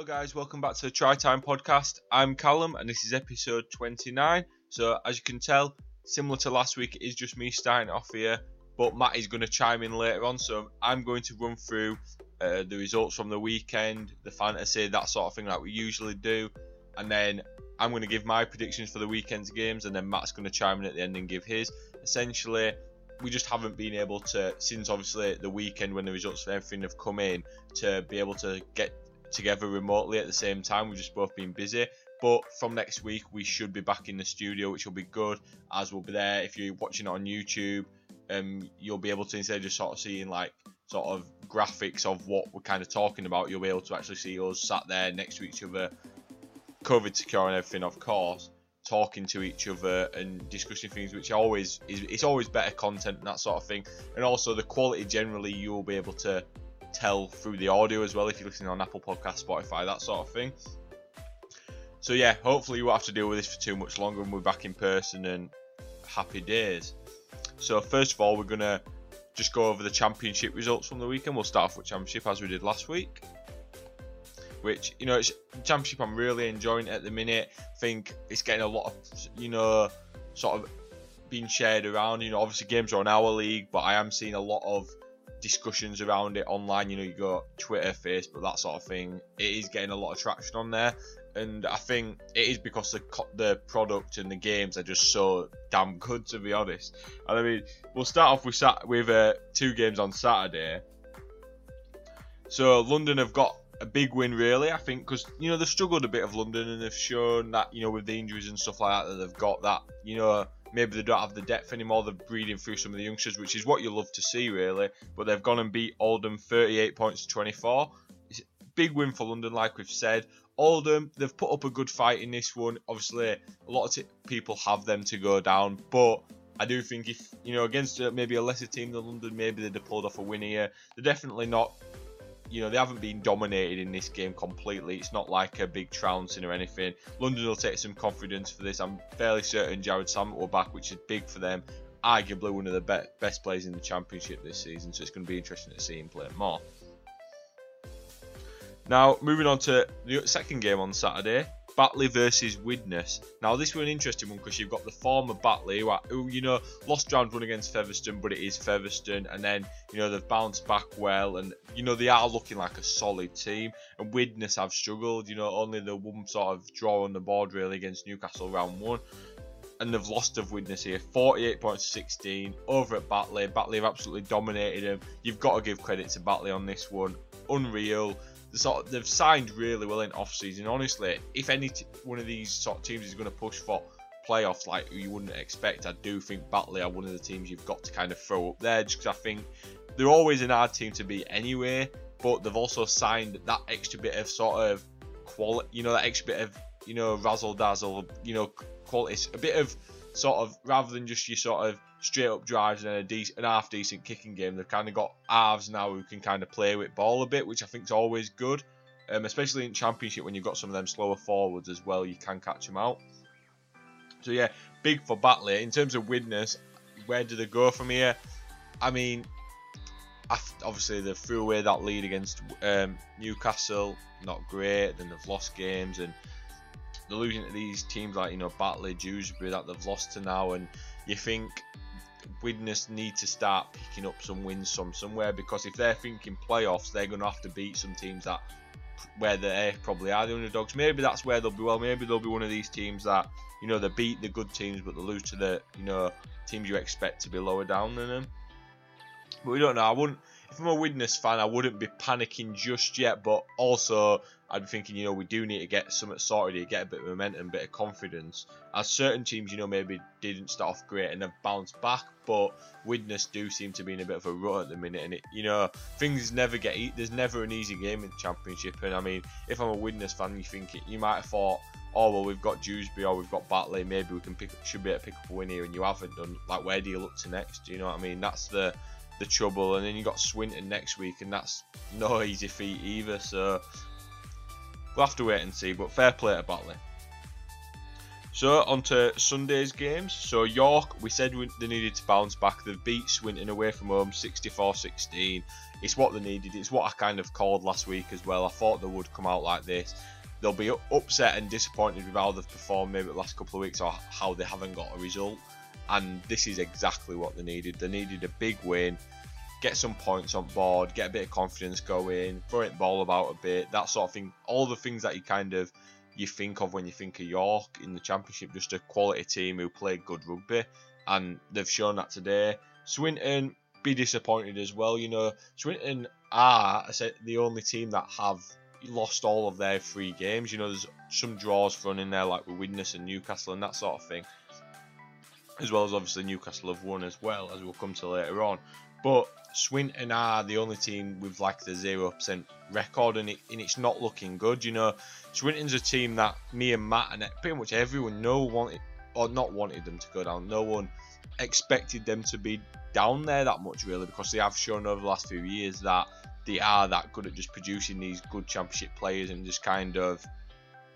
Hello, guys, welcome back to the Try Time podcast. I'm Callum, and this is episode 29. So, as you can tell, similar to last week, it is just me starting off here, but Matt is going to chime in later on. So, I'm going to run through uh, the results from the weekend, the fantasy, that sort of thing, like we usually do, and then I'm going to give my predictions for the weekend's games, and then Matt's going to chime in at the end and give his. Essentially, we just haven't been able to, since obviously the weekend when the results of everything have come in, to be able to get together remotely at the same time. We've just both been busy. But from next week, we should be back in the studio, which will be good, as we'll be there. If you're watching it on YouTube, um, you'll be able to instead of just sort of seeing like sort of graphics of what we're kind of talking about, you'll be able to actually see us sat there next to each other, COVID secure and everything, of course, talking to each other and discussing things, which always is it's always better content and that sort of thing. And also the quality generally, you'll be able to tell through the audio as well if you're listening on Apple Podcast, Spotify, that sort of thing. So yeah, hopefully you won't have to deal with this for too much longer and we're back in person and happy days. So first of all, we're gonna just go over the championship results from the weekend. We'll start off with championship as we did last week. Which you know, it's championship I'm really enjoying at the minute. I think it's getting a lot of you know, sort of being shared around. You know, obviously games are on our league, but I am seeing a lot of discussions around it online. You know, you got Twitter, Facebook, that sort of thing. It is getting a lot of traction on there, and I think it is because the the product and the games are just so damn good, to be honest. And I mean, we'll start off with sat with uh, two games on Saturday. So London have got a big win, really. I think because you know they've struggled a bit of London, and they've shown that you know with the injuries and stuff like that that they've got that you know maybe they don't have the depth anymore. They're breeding through some of the youngsters, which is what you love to see, really. But they've gone and beat Oldham 38 points to 24. It's a big win for London, like we've said. Oldham, they've put up a good fight in this one. Obviously, a lot of t- people have them to go down, but I do think if you know against uh, maybe a lesser team than London, maybe they'd have pulled off a win here. They're definitely not you know, they haven't been dominated in this game completely. It's not like a big trouncing or anything. London will take some confidence for this. I'm fairly certain Jarrod Sammut will back, which is big for them. Arguably one of the be- best players in the championship this season, so it's going to be interesting to see him play more. Now, moving on to the second game on Saturday, Batley versus Widnes. Now, this was an interesting one because you've got the former Batley, who, who, you know, lost round one against Featherstone, but it is Featherstone, and then, you know, they've bounced back well, and, you know, they are looking like a solid team, and Widnes have struggled, you know, only the one sort of draw on the board, really, against Newcastle round one. And they've lost of Widnes here, 48 points to 16 over at Batley. Batley have absolutely dominated them. You've got to give credit to Batley on this one. Unreal sort of, they've signed really well in off season. Honestly, if any t- one of these sort of teams is going to push for playoffs like you wouldn't expect, I do think Batley are one of the teams you've got to kind of throw up there, just because I think they're always an hard team to beat anyway. But they've also signed that extra bit of sort of quality, you know, that extra bit of you know razzle dazzle, you know, quality, a bit of sort of rather than just your sort of straight up drives and a decent, an half decent kicking game. They've kind of got halves now who can kind of play with ball a bit, which I think is always good, um, especially in Championship when you've got some of them slower forwards as well. You can catch them out. So yeah, big for Batley in terms of Widnes. Where do they go from here? I mean, obviously they threw away that lead against um, Newcastle, not great. Then they've lost games and they're losing to these teams like you know Batley, Dewsbury that they've lost to now, and you think Widnes need to start picking up some wins somewhere because if they're thinking playoffs, they're going to have to beat some teams that where they probably are the underdogs. Maybe that's where they'll be. Well, maybe they'll be one of these teams that you know they beat the good teams, but they lose to the you know teams you expect to be lower down than them. But we don't know. I wouldn't. If I'm a Widnes fan, I wouldn't be panicking just yet. But also, I'd be thinking, you know, we do need to get something sorted get a bit of momentum, a bit of confidence. As certain teams, you know, maybe didn't start off great and have bounced back, but Widnes do seem to be in a bit of a rut at the minute. And, it, you know, things never get, there's never an easy game in the Championship. And I mean, if I'm a Widnes fan, you think, it, you might have thought, oh, well, we've got Dewsbury or we've got Batley, maybe we can pick, should be able to pick up a win here, and you haven't done. Like, where do you look to next? Do you know what I mean? That's the the trouble. And then you got Swinton next week, and that's no easy feat either. So We'll have to wait and see, but fair play to Batley. So on to Sunday's games. So York, we said they needed to bounce back. They've beat Swinton away from home 64-16. It's what they needed. It's what I kind of called last week as well. I thought they would come out like this. They'll be upset and disappointed with how they've performed maybe the last couple of weeks or how they haven't got a result. And this is exactly what they needed. They needed a big win, get some points on board, get a bit of confidence going, throw it ball about a bit, that sort of thing. All the things that you kind of you think of when you think of York in the Championship, just a quality team who play good rugby, and they've shown that today. Swinton be disappointed as well. You know, Swinton are I said the only team that have lost all of their three games. You know, there's some draws thrown in there like with Widnes and Newcastle and that sort of thing, as well as obviously Newcastle have won as well, as we'll come to later on. But Swinton are the only team with like the zero percent record, and, it, and it's not looking good. You know, Swinton's a team that me and Matt and pretty much everyone know wanted or not wanted them to go down. No one expected them to be down there that much really because they have shown over the last few years that they are that good at just producing these good championship players and just kind of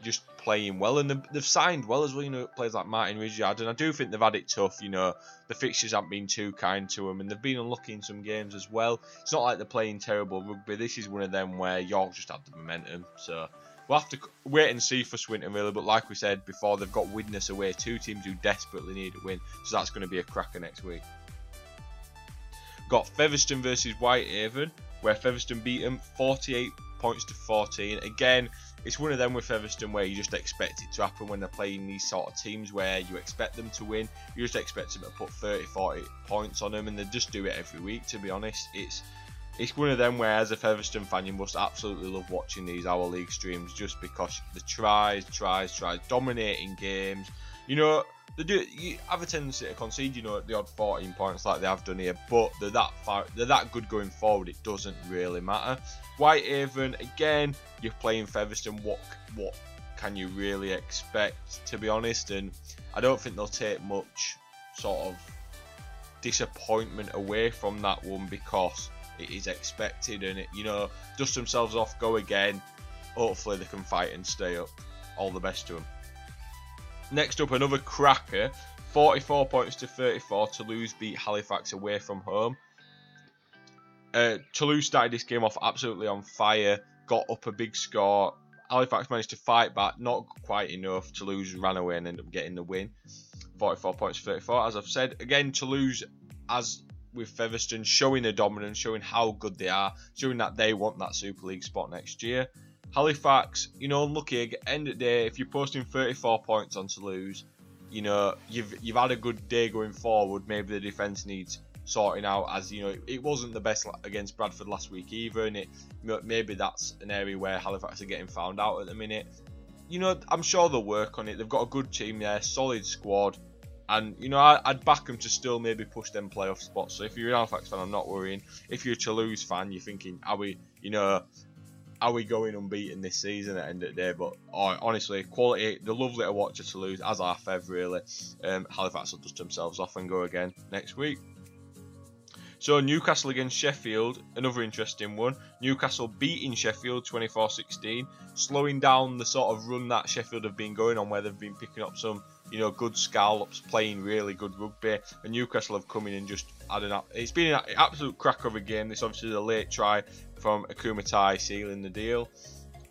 just playing well, and they've signed well as well. You know, players like Martyn Ridyard, and I do think they've had it tough. You know, the fixtures haven't been too kind to them, and they've been unlucky in some games as well. It's not like they're playing terrible rugby. This is one of them where York just had the momentum. So we'll have to wait and see for Swinton really. But like we said before, they've got Widnes away, two teams who desperately need a win. So that's going to be a cracker next week. Got Featherstone versus Whitehaven, where Featherstone beat them 48 points to 14. Again, it's one of them with Featherstone where you just expect it to happen when they're playing these sort of teams where you expect them to win. You just expect them to put 30, 40 points on them, and they just do it every week. To be honest, it's it's one of them where, as a Featherstone fan, you must absolutely love watching these Our League streams just because the tries, tries, tries, dominating games. You know, they do you have a tendency to concede, you know, the odd 14 points like they have done here, but they're that far, they're that good going forward. It doesn't really matter. Whitehaven again, you're playing Featherstone. What what can you really expect, to be honest? And I don't think they'll take much sort of disappointment away from that one because it is expected and it, you know, dust themselves off, go again. Hopefully they can fight and stay up. All the best to them. Next up, another cracker. 44 points to 34. Toulouse beat Halifax away from home. Uh, Toulouse started this game off absolutely on fire, got up a big score. Halifax managed to fight back, not quite enough. Toulouse ran away and ended up getting the win. 44 points to 34. As I've said, again, Toulouse, as with Featherstone, showing their dominance, showing how good they are, showing that they want that Super League spot next year. Halifax, you know, unlucky. End of the day, if you're posting 34 points on Toulouse, you know, you've you've had a good day going forward. Maybe the defence needs sorting out, as you know, it wasn't the best against Bradford last week either, and it maybe that's an area where Halifax are getting found out at the minute. You know, I'm sure they'll work on it. They've got a good team there, solid squad, and you know, I, would back them to still maybe push them playoff spots. So if you're an Halifax fan, I'm not worrying. If you're a Toulouse fan, you're thinking, are we, you know, are we going unbeaten this season at the end of the day? But oh, honestly, quality, they're lovely to watch Toulouse, as are Fev really. Um, Halifax will dust themselves off and go again next week. So Newcastle against Sheffield, another interesting one. Newcastle beating Sheffield 24-16, slowing down the sort of run that Sheffield have been going on, where they've been picking up some, you know, good scallops, playing really good rugby. And Newcastle have come in and just had an. It's been an absolute crack of a game. This obviously the late try from Akumatai sealing the deal.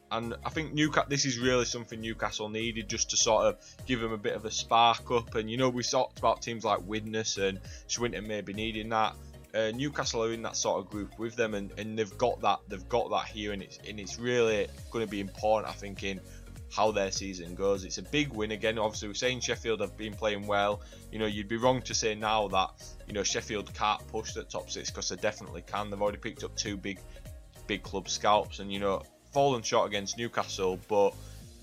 And I think Newcastle, this is really something Newcastle needed just to sort of give them a bit of a spark up. And you know, we talked about teams like Widnes and Swinton maybe needing that. Uh, Newcastle are in that sort of group with them, and, and they've got that. They've got that here, and it's and it's really going to be important. I think in how their season goes. It's a big win again. Obviously, we're saying Sheffield have been playing well. You know, you'd be wrong to say now that you know Sheffield can't push the top six because they definitely can. They've already picked up two big big club scalps and you know fallen short against Newcastle, but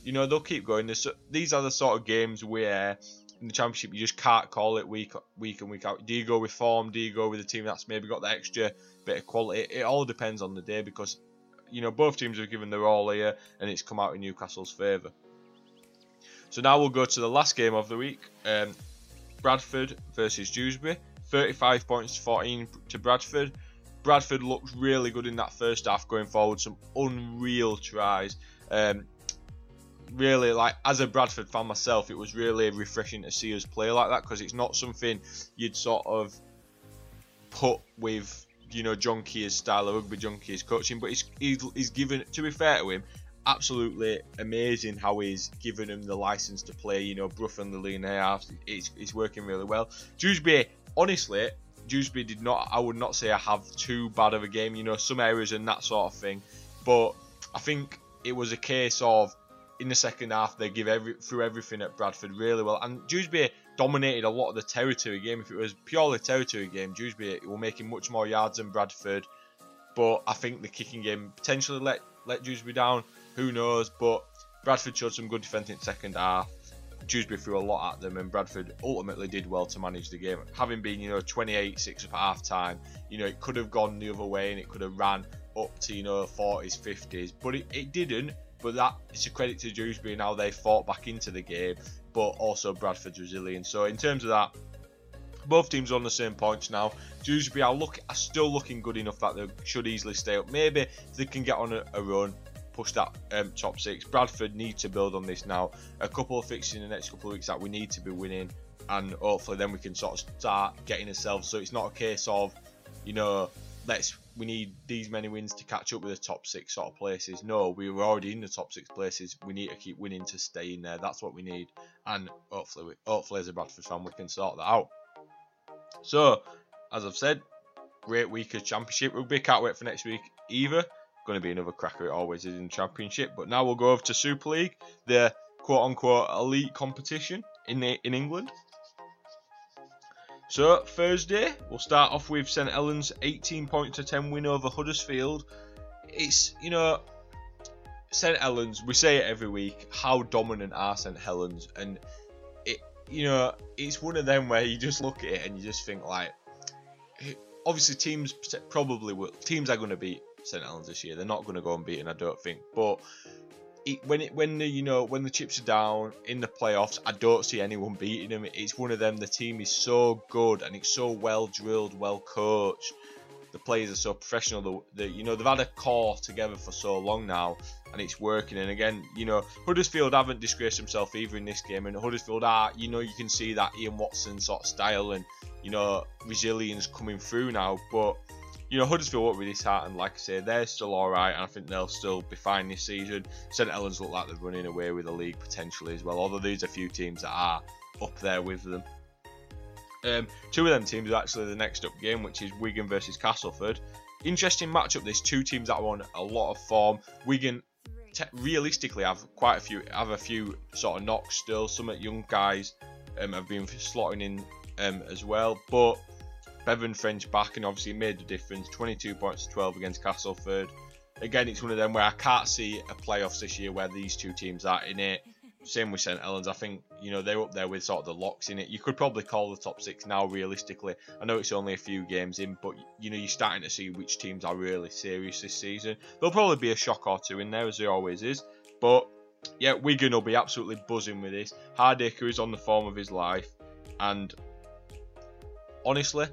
you know they'll keep going. This, these are the sort of games where in the championship you just can't call it week week and week out. Do you go with form? Do you go with a team that's maybe got the extra bit of quality? It, it all depends on the day because you know both teams have given their all here and it's come out in Newcastle's favour. So now we'll go to the last game of the week. Um, Bradford versus Dewsbury. 35 points to 14 to Bradford. Bradford looked really good in that first half going forward. Some unreal tries. Um, really like as a Bradford fan myself, it was really refreshing to see us play like that because it's not something you'd sort of put with you know John Kear's style of rugby, John Kear's coaching, but he's, he's, given to be fair to him, absolutely amazing how he's given him the license to play. You know, Bruff and the lean it's, it's working really well. Dewsbury, honestly, Dewsbury did not. I would not say I have too bad of a game. You know, some errors and that sort of thing, but I think it was a case of in the second half they give every through everything at Bradford really well, and Dewsbury dominated a lot of the territory game. If it was purely territory game, Dewsbury were making much more yards than Bradford, but I think the kicking game potentially let let Dewsbury down. Who knows? But Bradford showed some good defence in second half. Dewsbury threw a lot at them, and Bradford ultimately did well to manage the game. Having been, you know, 28-6 at half time, you know, it could have gone the other way and it could have ran up to, you know, 40s, 50s, but it, it didn't but that it's a credit to Dewsbury how they fought back into the game, but also Bradford's resilience. So in terms of that, both teams are on the same points now. Dewsbury are look are still looking good enough that they should easily stay up. Maybe they can get on a, a run, push that um, top six. Bradford need to build on this now. A couple of fixes in the next couple of weeks that we need to be winning, and hopefully then we can sort of start getting ourselves. So it's not a case of, you know, let's we need these many wins to catch up with the top six sort of places. No, we were already in the top six places. We need to keep winning to stay in there. That's what we need, and hopefully, we, hopefully as a Bradford fan, we can sort that out. So, as I've said, great week of Championship rugby. Can't wait for next week either. Going to be another cracker. It always is in the Championship. But now we'll go over to Super League, the quote unquote elite competition in the, in England. So Thursday, we'll start off with St Helens 18 points to 10 win over Huddersfield. It's you know St Helens. We say it every week. How dominant are St Helens? And it you know it's one of them where you just look at it and you just think like, obviously teams probably will teams are going to beat St Helens this year. They're not going to go and beat, him, I don't think. But it, when it when the you know when the chips are down in the playoffs, I don't see anyone beating them. It's one of them. The team is so good and it's so well drilled, well coached. The players are so professional. The, the you know they've had a core together for so long now, and it's working. And again, you know Huddersfield haven't disgraced themselves either in this game, and Huddersfield are you know you can see that Ian Watson sort of style and you know resilience coming through now, but you know, Huddersfield won't be and Like I say, they're still all right, and I think they'll still be fine this season. St Helens look like they're running away with the league potentially as well, although there's a few teams that are up there with them. Um, two of them teams are actually the next up game, which is Wigan versus Castleford. Interesting matchup. There's two teams that are on a lot of form. Wigan te- realistically have quite a few, have a few sort of knocks still. Some young guys um, have been slotting in um, as well, but Bevan French back and obviously made the difference. 22 points to 12 against Castleford. Again, it's one of them where I can't see a playoffs this year where these two teams are in it. Same with St Helens. I think you know they're up there with sort of the locks in it. You could probably call the top six now realistically. I know it's only a few games in, but you know you're starting to see which teams are really serious this season. There'll probably be a shock or two in there as there always is, but yeah, Wigan will be absolutely buzzing with this. Hardaker is on the form of his life, and honestly,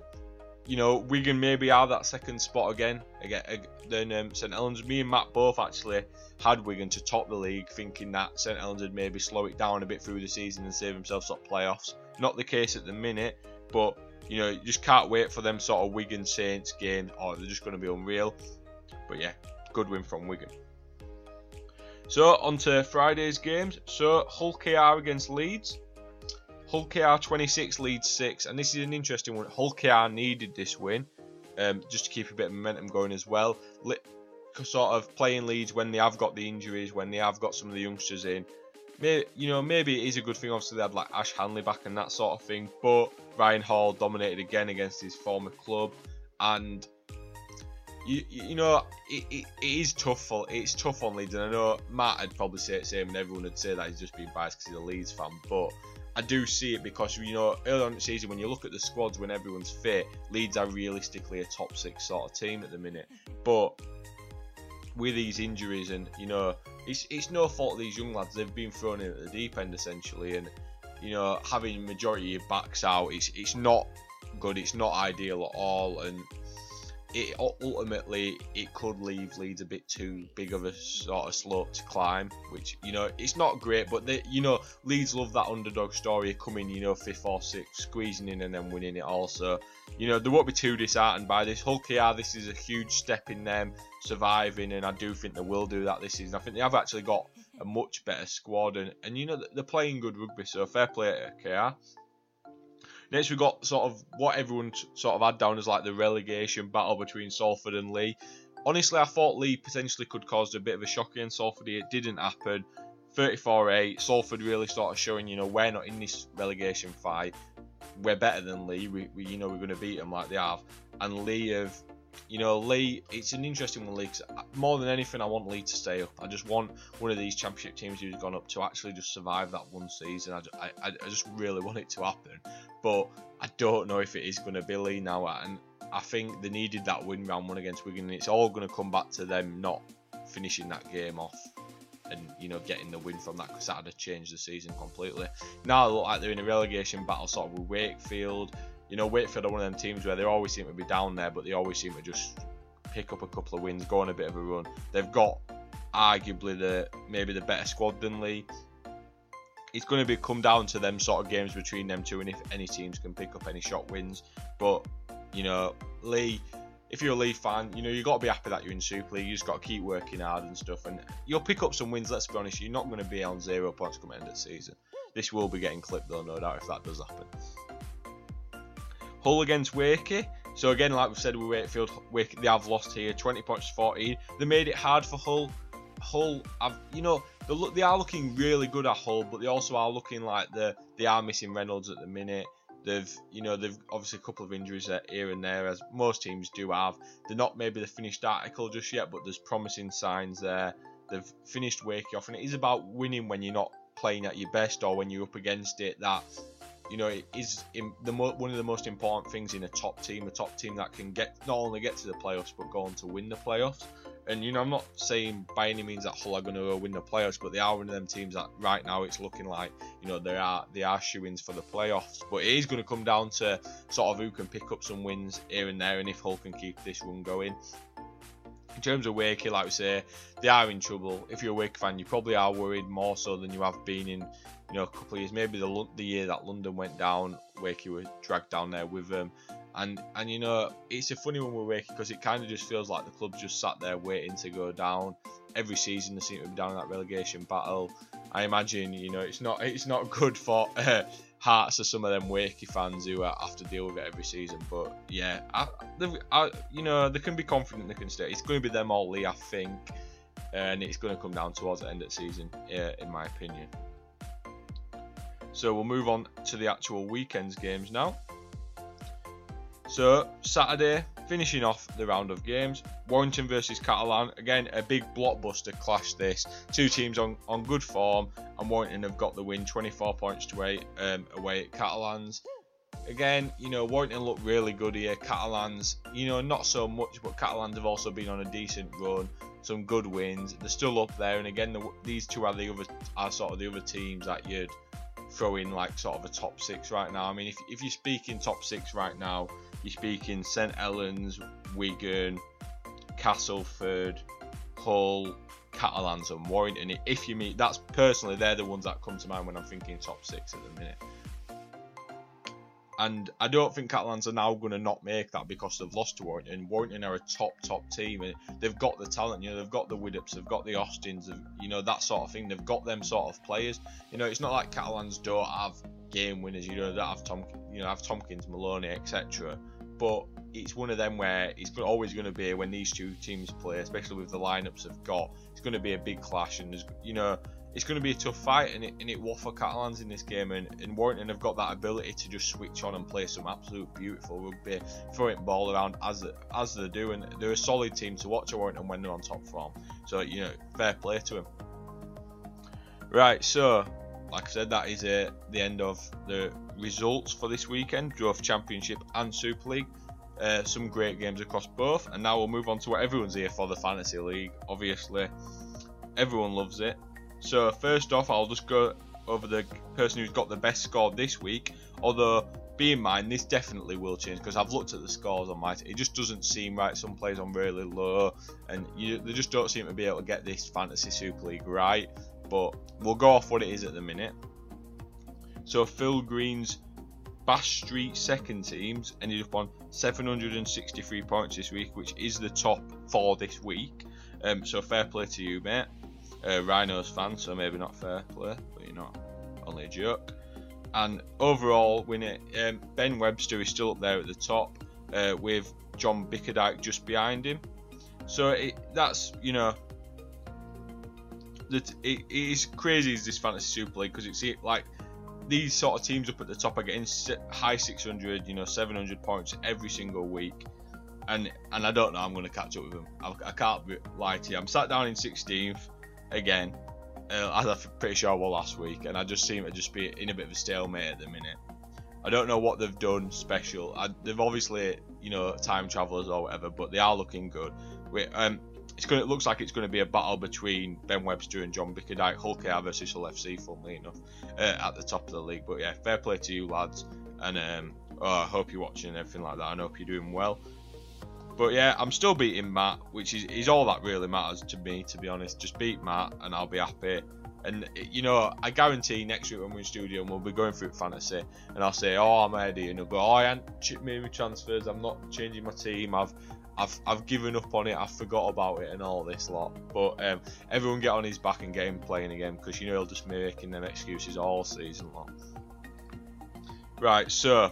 you know, Wigan maybe have that second spot again. Again, then um, St Helens. Me and Matt both actually had Wigan to top the league, thinking that St Helens would maybe slow it down a bit through the season and save themselves up playoffs. Not the case at the minute, but you know, you just can't wait for them sort of Wigan Saints game, or they're just going to be unreal. But yeah, good win from Wigan. So on to Friday's games. So Hull KR against Leeds. Hull KR 26 Leeds 6, and this is an interesting one. Hull KR needed this win um, just to keep a bit of momentum going as well. sort of playing Leeds when they have got the injuries, when they have got some of the youngsters in. Maybe, you know, maybe it is a good thing. Obviously, they had like Ash Handley back and that sort of thing. But Ryan Hall dominated again against his former club, and you, you know, it, it, it is tough for it's tough on Leeds, and I know Matt would probably say the same, and everyone would say that he's just being biased because he's a Leeds fan. But I do see it because you know early on in the season when you look at the squads when everyone's fit, Leeds are realistically a top six sort of team at the minute. But with these injuries and you know it's it's no fault of these young lads. They've been thrown in at the deep end essentially, and you know having majority of backs out, it's it's not good. It's not ideal at all, and it ultimately it could leave Leeds a bit too big of a sort of slope to climb, which you know it's not great, but they, you know Leeds love that underdog story coming, you know fifth or sixth, squeezing in and then winning it. Also, you know they won't be too disheartened by this. Hull KR, this is a huge step in them surviving, and I do think they will do that this season. I think they have actually got a much better squad, and and you know they're playing good rugby, so fair play to KR. Next, we've got sort of what everyone sort of had down as like the relegation battle between Salford and Leigh. Honestly, I thought Leigh potentially could cause a bit of a shock against Salford. It didn't happen. 34-8. Salford really started showing, you know, we're not in this relegation fight. We're better than Leigh. We, we you know, we're going to beat them like they have. And Leigh have you know, Leigh, it's an interesting one, Leigh. Uh, more than anything, I want Leigh to stay up. I just want one of these championship teams who's gone up to actually just survive that one season. I, I, I just really want it to happen. But I don't know if it is going to be Leigh now. And I think they needed that win round one against Wigan. And it's all going to come back to them not finishing that game off and you know getting the win from that because that would have changed the season completely. Now they look like they're in a relegation battle sort of with Wakefield you know, Wakefield are one of them teams where they always seem to be down there, but they always seem to just pick up a couple of wins, go on a bit of a run. They've got arguably the maybe the better squad than Leigh. It's going to be come down to them sort of games between them two, and if any teams can pick up any shot wins. But you know, Leigh, if you're a Leigh fan, you know you got to be happy that you're in Super League. You just got to keep working hard and stuff, and you'll pick up some wins. Let's be honest, you're not going to be on zero points come end of the season. This will be getting clipped though, no doubt, if that does happen. Hull against Wakey. So again, like we've said with Wakefield, Wake, they have lost here, 20 points to 14. They made it hard for Hull. Hull, have, you know, they, look, they are looking really good at Hull, but they also are looking like they they are missing Reynolds at the minute. They've, you know, they've obviously a couple of injuries here and there, as most teams do have. They're not maybe the finished article just yet, but there's promising signs there. They've finished Wakey off, and it is about winning when you're not playing at your best or when you're up against it. That you know, it is the one of the most important things in a top team, a top team that can get not only get to the playoffs but go on to win the playoffs. And you know, I'm not saying by any means that Hull are going to win the playoffs, but they are one of them teams that right now it's looking like you know they are they are shoo-ins for the playoffs. But it is going to come down to sort of who can pick up some wins here and there, and if Hull can keep this run going. In terms of Wakey, like we say, they are in trouble. If you're a Wakey fan, you probably are worried more so than you have been in you know, a couple of years, maybe the the year that London went down, Wakey were dragged down there with them. And and you know, it's a funny one with Wakey because it kind of just feels like the club's just sat there waiting to go down. Every season they seem to be down in that relegation battle. I imagine you know it's not it's not good for uh, hearts of some of them Wakey fans who have to deal with it every season. But yeah, I, I, you know they can be confident they can stay. It's going to be them all, Leigh, I think, and it's going to come down towards the end of the season, uh, in my opinion. So we'll move on to the actual weekend's games now. So Saturday, finishing off the round of games, Warrington versus Catalan. Again, a big blockbuster clash. This two teams on, on good form, and Warrington have got the win, 24 points to eight um, away at Catalans. Again, you know Warrington look really good here. Catalans, you know, not so much, but Catalans have also been on a decent run, some good wins. They're still up there, and again, the, these two are the other are sort of the other teams that you'd throw in like sort of a top six right now. I mean, if, if you're speaking top six right now, you're speaking St Helens, Wigan, Castleford, Hull, Catalans, and Warrington. If you meet, that's personally they're the ones that come to mind when I'm thinking top six at the minute. And I don't think Catalans are now going to not make that because they've lost to Warrington. Warrington are a top, top team, and they've got the talent. You know, they've got the Widdops, they've got the Austins, you know that sort of thing. They've got them sort of players. You know, it's not like Catalans don't have game winners. You know, they have Tom, you know, have Tomkins, Maloney, etc. But it's one of them where it's always going to be when these two teams play, especially with the lineups they've got. It's going to be a big clash, and you know, it's going to be a tough fight, and it, and it for Catalans in this game. And, and Warrington have got that ability to just switch on and play some absolute beautiful rugby, throwing ball around as as they do. And they're a solid team to watch at Warrington when they're on top form. So you know, fair play to them. Right, so like I said, that is uh, the end of the results for this weekend, both Championship and Super League. Uh, some great games across both, and now we'll move on to what everyone's here for the Fantasy League. Obviously, everyone loves it. So first off, I'll just go over the person who's got the best score this week. Although, be in mind, this definitely will change because I've looked at the scores on my. T- it just doesn't seem right. Some players on really low, and you, they just don't seem to be able to get this fantasy Super League right. But we'll go off what it is at the minute. So Phil Green's Bash Street second teams ended up on 763 points this week, which is the top for this week. Um, so fair play to you, mate. Uh, Rhinos fan, so maybe not fair play, but you're not only a joke. And overall, winner um, Ben Webster is still up there at the top, uh, with John Bickerdike just behind him. So it, that's you know that it, it is crazy as this fantasy super league because it's like these sort of teams up at the top are getting high 600, you know, 700 points every single week, and and I don't know I'm going to catch up with them. I, I can't lie to you. I'm sat down in 16th again, uh, as I'm pretty sure I was last week, and I just seem to just be in a bit of a stalemate at the minute. I don't know what they've done special. I, they've obviously, you know, time travelers or whatever, but they are looking good. We, um, it's going. It looks like it's going to be a battle between Ben Webster and John Bickerdike, Hull KR versus Hull FC, funnily enough, uh, at the top of the league. But yeah, fair play to you lads, and um, oh, I hope you're watching and everything like that. I hope you're doing well. But yeah, I'm still beating Matt, which is, is all that really matters to me, to be honest. Just beat Matt, and I'll be happy. And you know, I guarantee next week when we're in studio and we'll be going through fantasy, and I'll say, "Oh, I'm ready," and he'll go, "Oh, I haven't made my transfers. I'm not changing my team. I've I've I've given up on it. I forgot about it and all this lot. But um, everyone get on his back and him playing again because you know he'll just be making them excuses all season long. Right, so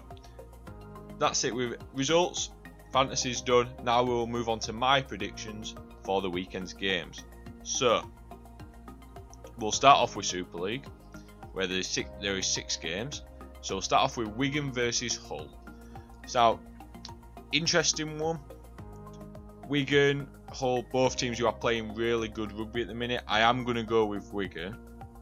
that's it with results. Fantasy's done. Now we will move on to my predictions for the weekend's games. So we'll start off with Super League, where there is six, there is six games. So we'll start off with Wigan versus Hull. So interesting one. Wigan, Hull, both teams who are playing really good rugby at the minute. I am going to go with Wigan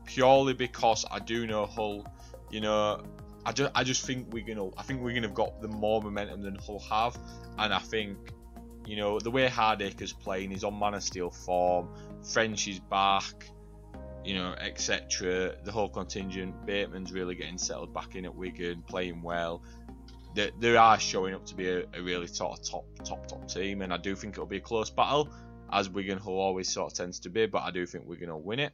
purely because I do know Hull. You know, I just I just think Wigan. Will, I think Wigan have got the more momentum than Hull have, and I think you know the way Hardaker's playing, he's on Man of Steel form. French is back. You know, etc. The whole contingent. Bateman's really getting settled back in at Wigan, playing well they, they are showing up to be a, a really sort of top top top team, and I do think it'll be a close battle, as Wigan Hull always sort of tends to be. But I do think we're gonna win it.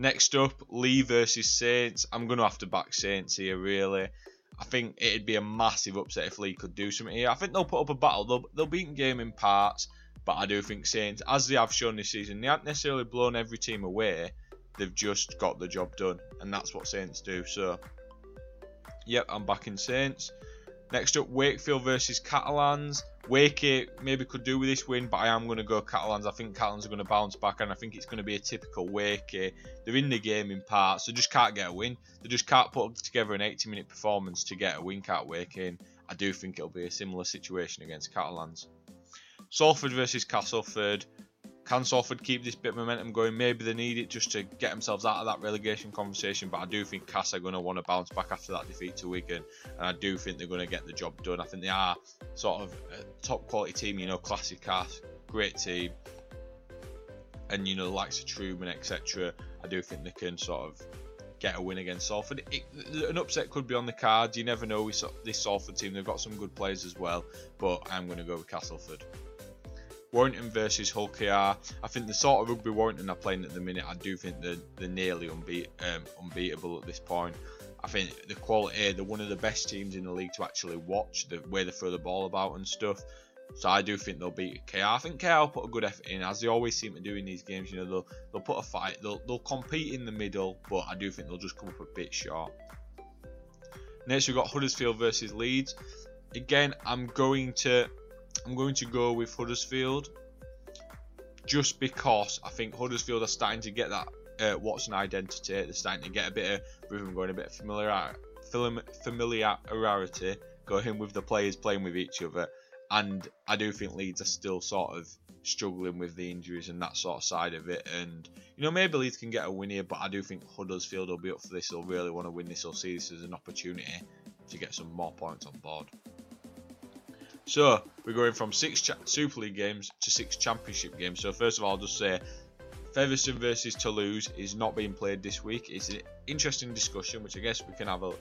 Next up, Leigh versus Saints. I'm going to have to back Saints here, really. I think it'd be a massive upset if Leigh could do something here. I think they'll put up a battle. They'll, they'll beat game in parts, but I do think Saints, as they have shown this season, they haven't necessarily blown every team away. They've just got the job done, and that's what Saints do. So Yep, I'm back in Saints. Next up, Wakefield versus Catalans. Wakey maybe could do with this win, but I am going to go Catalans. I think Catalans are going to bounce back, and I think it's going to be a typical Wakey. They're in the game in parts, so just can't get a win. They just can't put together an 80 minute performance to get a win, can't Wakey. I do think it'll be a similar situation against Catalans. Salford versus Castleford. Can Salford keep this bit of momentum going? Maybe they need it just to get themselves out of that relegation conversation, but I do think Cass are going to want to bounce back after that defeat to Wigan, and I do think they're going to get the job done. I think they are sort of a top quality team, you know, classic Cass, great team, and you know, the likes of Trueman, etc. I do think they can sort of get a win against Salford. It, an upset could be on the cards. You never know this Salford team. They've got some good players as well, but I'm going to go with Castleford. Warrington versus Hull KR. I think the sort of rugby Warrington are playing at the minute, I do think they're, they're nearly unbeat, um, unbeatable at this point. I think the quality, they're one of the best teams in the league to actually watch, the way they throw the ball about and stuff. So I do think they'll beat KR. I think KR will put a good effort in, as they always seem to do in these games. You know, they'll they'll put a fight, they'll they'll compete in the middle, but I do think they'll just come up a bit short. Next we've got Huddersfield versus Leeds. Again, I'm going to I'm going to go with Huddersfield just because I think Huddersfield are starting to get that uh, Watson identity. They're starting to get a bit of rhythm going, a bit of familiarity, familiarity going with the players playing with each other. And I do think Leeds are still sort of struggling with the injuries and that sort of side of it. And you know, maybe Leeds can get a win here, but I do think Huddersfield will be up for this. They'll really want to win this. They'll see this as an opportunity to get some more points on board. So we're going from six Super League games to six Championship games. So first of all, I'll just say Featherstone versus Toulouse is not being played this week. It's an interesting discussion, which I guess we can have a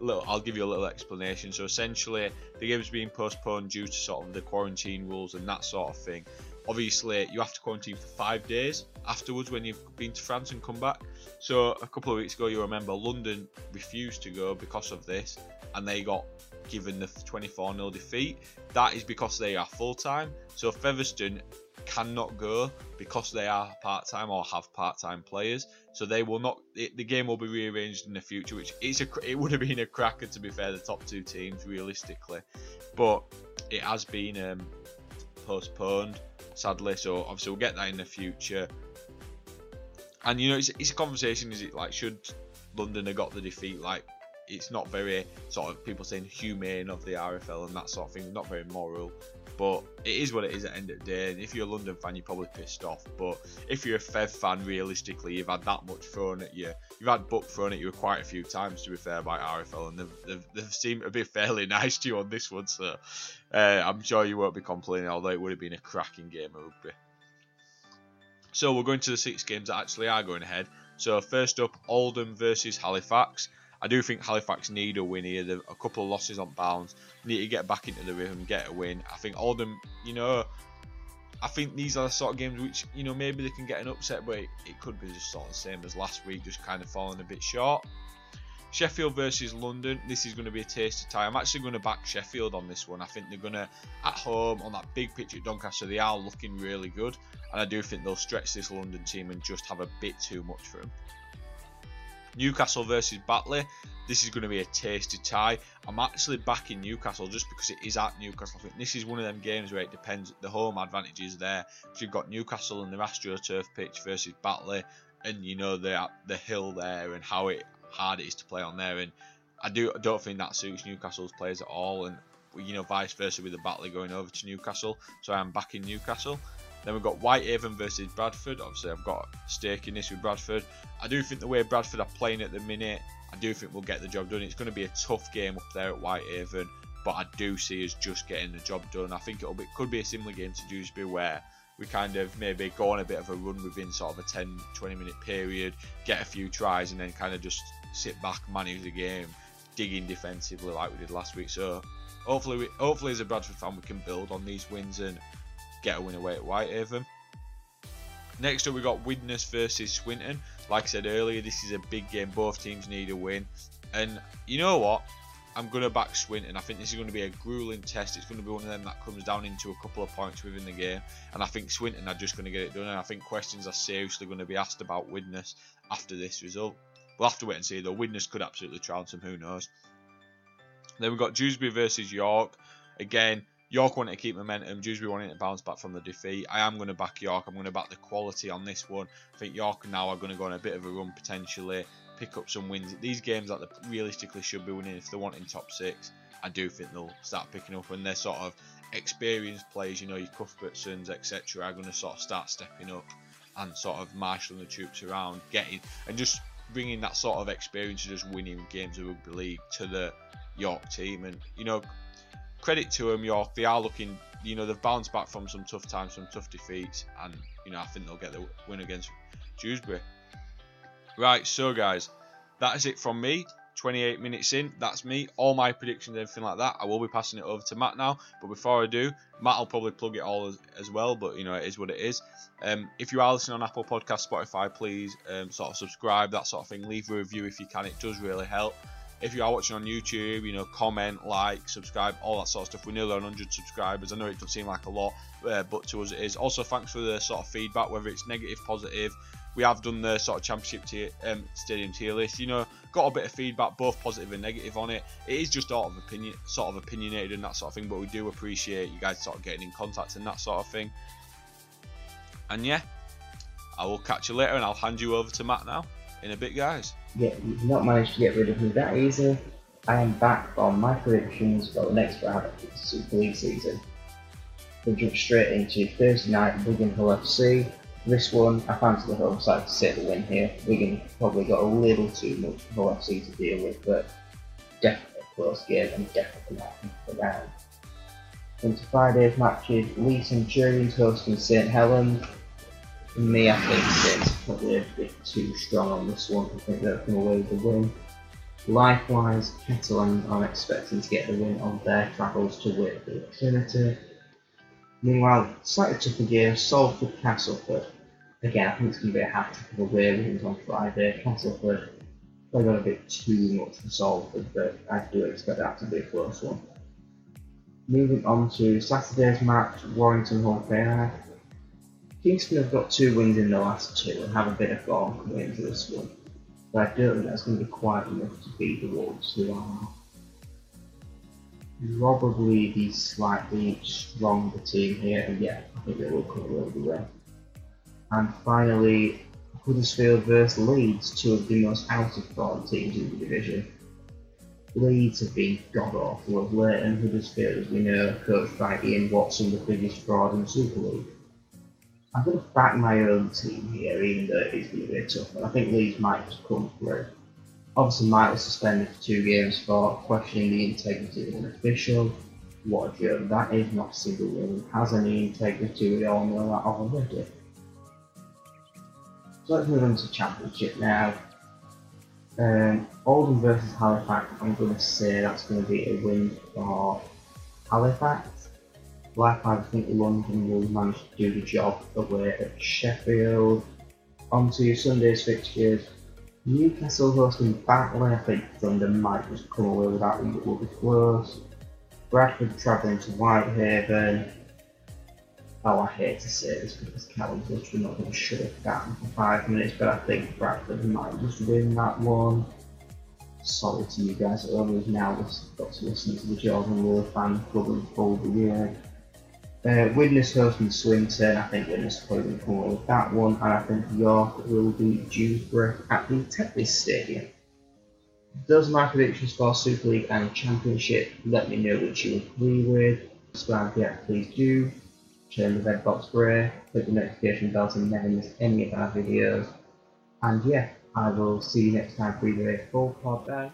little. I'll give you a little explanation. So essentially, the game's being postponed due to sort of the quarantine rules and that sort of thing. Obviously, you have to quarantine for five days afterwards when you've been to France and come back. So a couple of weeks ago, you remember London refused to go because of this, and they got given the 24 0 defeat. That is because they are full time. So Featherstone cannot go because they are part time or have part time players. So they will not. The game will be rearranged in the future, which is a. It would have been a cracker to be fair. The top two teams realistically, but it has been um, postponed sadly. So obviously we'll get that in the future. And you know, it's, it's a conversation. Is it like should London have got the defeat? Like it's not very sort of people saying humane of the RFL and that sort of thing. Not very moral. But it is what it is at the end of the day. And if you're a London fan, you're probably pissed off. But if you're a Fev fan, realistically, you've had that much thrown at you. You've had Buck thrown at you quite a few times, to be fair, by RFL, and they've, they've, they've seemed to be fairly nice to you on this one. So uh, I'm sure you won't be complaining, although it would have been a cracking game of rugby. So we're going to the six games that actually are going ahead. So first up, Oldham versus Halifax. I do think Halifax need a win here. A couple of losses on bounce. Need to get back into the rhythm, get a win. I think Oldham, you know, I think these are the sort of games which, you know, maybe they can get an upset, but it, it could be just sort of the same as last week, just kind of falling a bit short. Sheffield versus London. This is going to be a taste of time. I'm actually going to back Sheffield on this one. I think they're going to, at home on that big pitch at Doncaster, they are looking really good. And I do think they'll stretch this London team and just have a bit too much for them. Newcastle versus Batley. This is going to be a tasty tie. I'm actually backing Newcastle just because it is at Newcastle. I think this is one of them games where it depends. The home advantage is there. You've got Newcastle and the AstroTurf pitch versus Batley, and you know the the hill there and how it hard it is to play on there. And I do I don't think that suits Newcastle's players at all. And you know vice versa with the Batley going over to Newcastle. So I'm backing Newcastle. Then we've got Whitehaven versus Bradford. Obviously, I've got a stake in this with Bradford. I do think the way Bradford are playing at the minute, I do think we'll get the job done. It's going to be a tough game up there at Whitehaven, but I do see us just getting the job done. I think it'll be could be a similar game to Dewsbury where we kind of maybe go on a bit of a run within sort of a 10 20 minute period, get a few tries, and then kind of just sit back, manage the game, digging defensively like we did last week. So hopefully, we, hopefully as a Bradford fan, we can build on these wins and get a win away at Whitehaven. Next up, we got Widnes versus Swinton. Like I said earlier, this is a big game. Both teams need a win. And you know what? I'm going to back Swinton. I think this is going to be a grueling test. It's going to be one of them that comes down into a couple of points within the game. And I think Swinton are just going to get it done. And I think questions are seriously going to be asked about Widnes after this result. We'll have to wait and see, though. Widnes could absolutely trounce them. Who knows? Then we've got Dewsbury versus York. Again, York wanting to keep momentum, Dewsbury wanting to bounce back from the defeat. I am going to back York. I'm going to back the quality on this one. I think York now are going to go on a bit of a run potentially, pick up some wins. These games that they realistically should be winning if they're wanting top six, I do think they'll start picking up when they're sort of experienced players, you know, your Cuthbertsons, etc., are going to sort of start stepping up and sort of marshalling the troops around, getting and just bringing that sort of experience of just winning games of rugby league to the York team. And you know, credit to them, York. They are looking, you know, they've bounced back from some tough times, some tough defeats, and you know, I think they'll get the win against Dewsbury. Right, so guys, that is it from me. 28 minutes in, that's me. All my predictions, everything like that. I will be passing it over to Matt now. But before I do, Matt will probably plug it all as, as well. But you know, it is what it is. Um, if you are listening on Apple Podcast, Spotify, please um, sort of subscribe, that sort of thing. Leave a review if you can. It does really help. If you are watching on YouTube, you know, comment, like, subscribe, all that sort of stuff. We're nearly 100 subscribers. I know it doesn't seem like a lot, uh, but to us it is. Also, thanks for the sort of feedback, whether it's negative, positive. We have done the sort of championship tier, um, stadium tier list. You know, got a bit of feedback, both positive and negative on it. It is just sort of opinion, sort of opinionated and that sort of thing. But we do appreciate you guys sort of getting in contact and that sort of thing. And yeah, I will catch you later, and I'll hand you over to Matt now in a bit, guys yeah, you've not managed to get rid of me that easy. I am back on my predictions for the next round of the Super League season. We'll jump straight into Thursday night, Wigan Hull FC. This one, I fancy the Hull side to sit the win here. Wigan probably got a little too much Hull FC to deal with, but definitely a close game and definitely not the round. Into Friday's matches, Leeds Centurions hosting St Helens. Me, I think Saints probably a bit too strong on this one. I think they'll come away with the win. Likewise, Catalan are expecting to get the win on their travels to Wakefield Trinity. Meanwhile, slightly tougher game, Salford Castleford. Again, I think it's going to be a half of away wins on Friday. Castleford probably got a bit too much for Salford, but I do expect that to be a close one. Moving on to Saturday's match, Warrington Hall Fair. Kingston have got two wins in the last two and have a bit of form coming into this one. But I don't think that's going to be quite enough to beat the Wolves, who are probably the slightly stronger team here, and yeah, I think they will come away the way. And finally, Huddersfield versus Leeds, two of the most out of form teams in the division. Leeds have been god awful of late, and Huddersfield, as we know, coached by Ian Watson, the biggest fraud in Super League. I'm going to back my own team here, even though it is going to be a tough, and I think Leeds might just come through. Obviously, Mike was suspended for two games for questioning the integrity of an official. What a joke that is, not a single one has any integrity, we all know that already. So let's move on to Championship now. Um, Oldham versus Halifax, I'm going to say that's going to be a win for Halifax. Likewise, I think London will manage to do the job away at Sheffield. On to Sunday's fixtures. Newcastle hosting Batley, I think Thunder might just come away with that one, it will be close. Bradford travelling to Whitehaven. Oh, I hate to say this because Callum's literally not going to shut it down for five minutes, but I think Bradford might just win that one. Sorry to you guys at home who've now got to listen to the Jordan Moore fan club and full the year. Uh, Widnes hosting Swinton, I think Widnes are probably going come with that one, and I think York will beat Dewsbury at the Tetley's Stadium. Those are my predictions for Super League and Championship. Let me know which you agree with. Subscribe yet, please do turn the red box grey, click the notification bell to never miss any of our videos. And yeah, I will see you next time for either a full pod. Bye.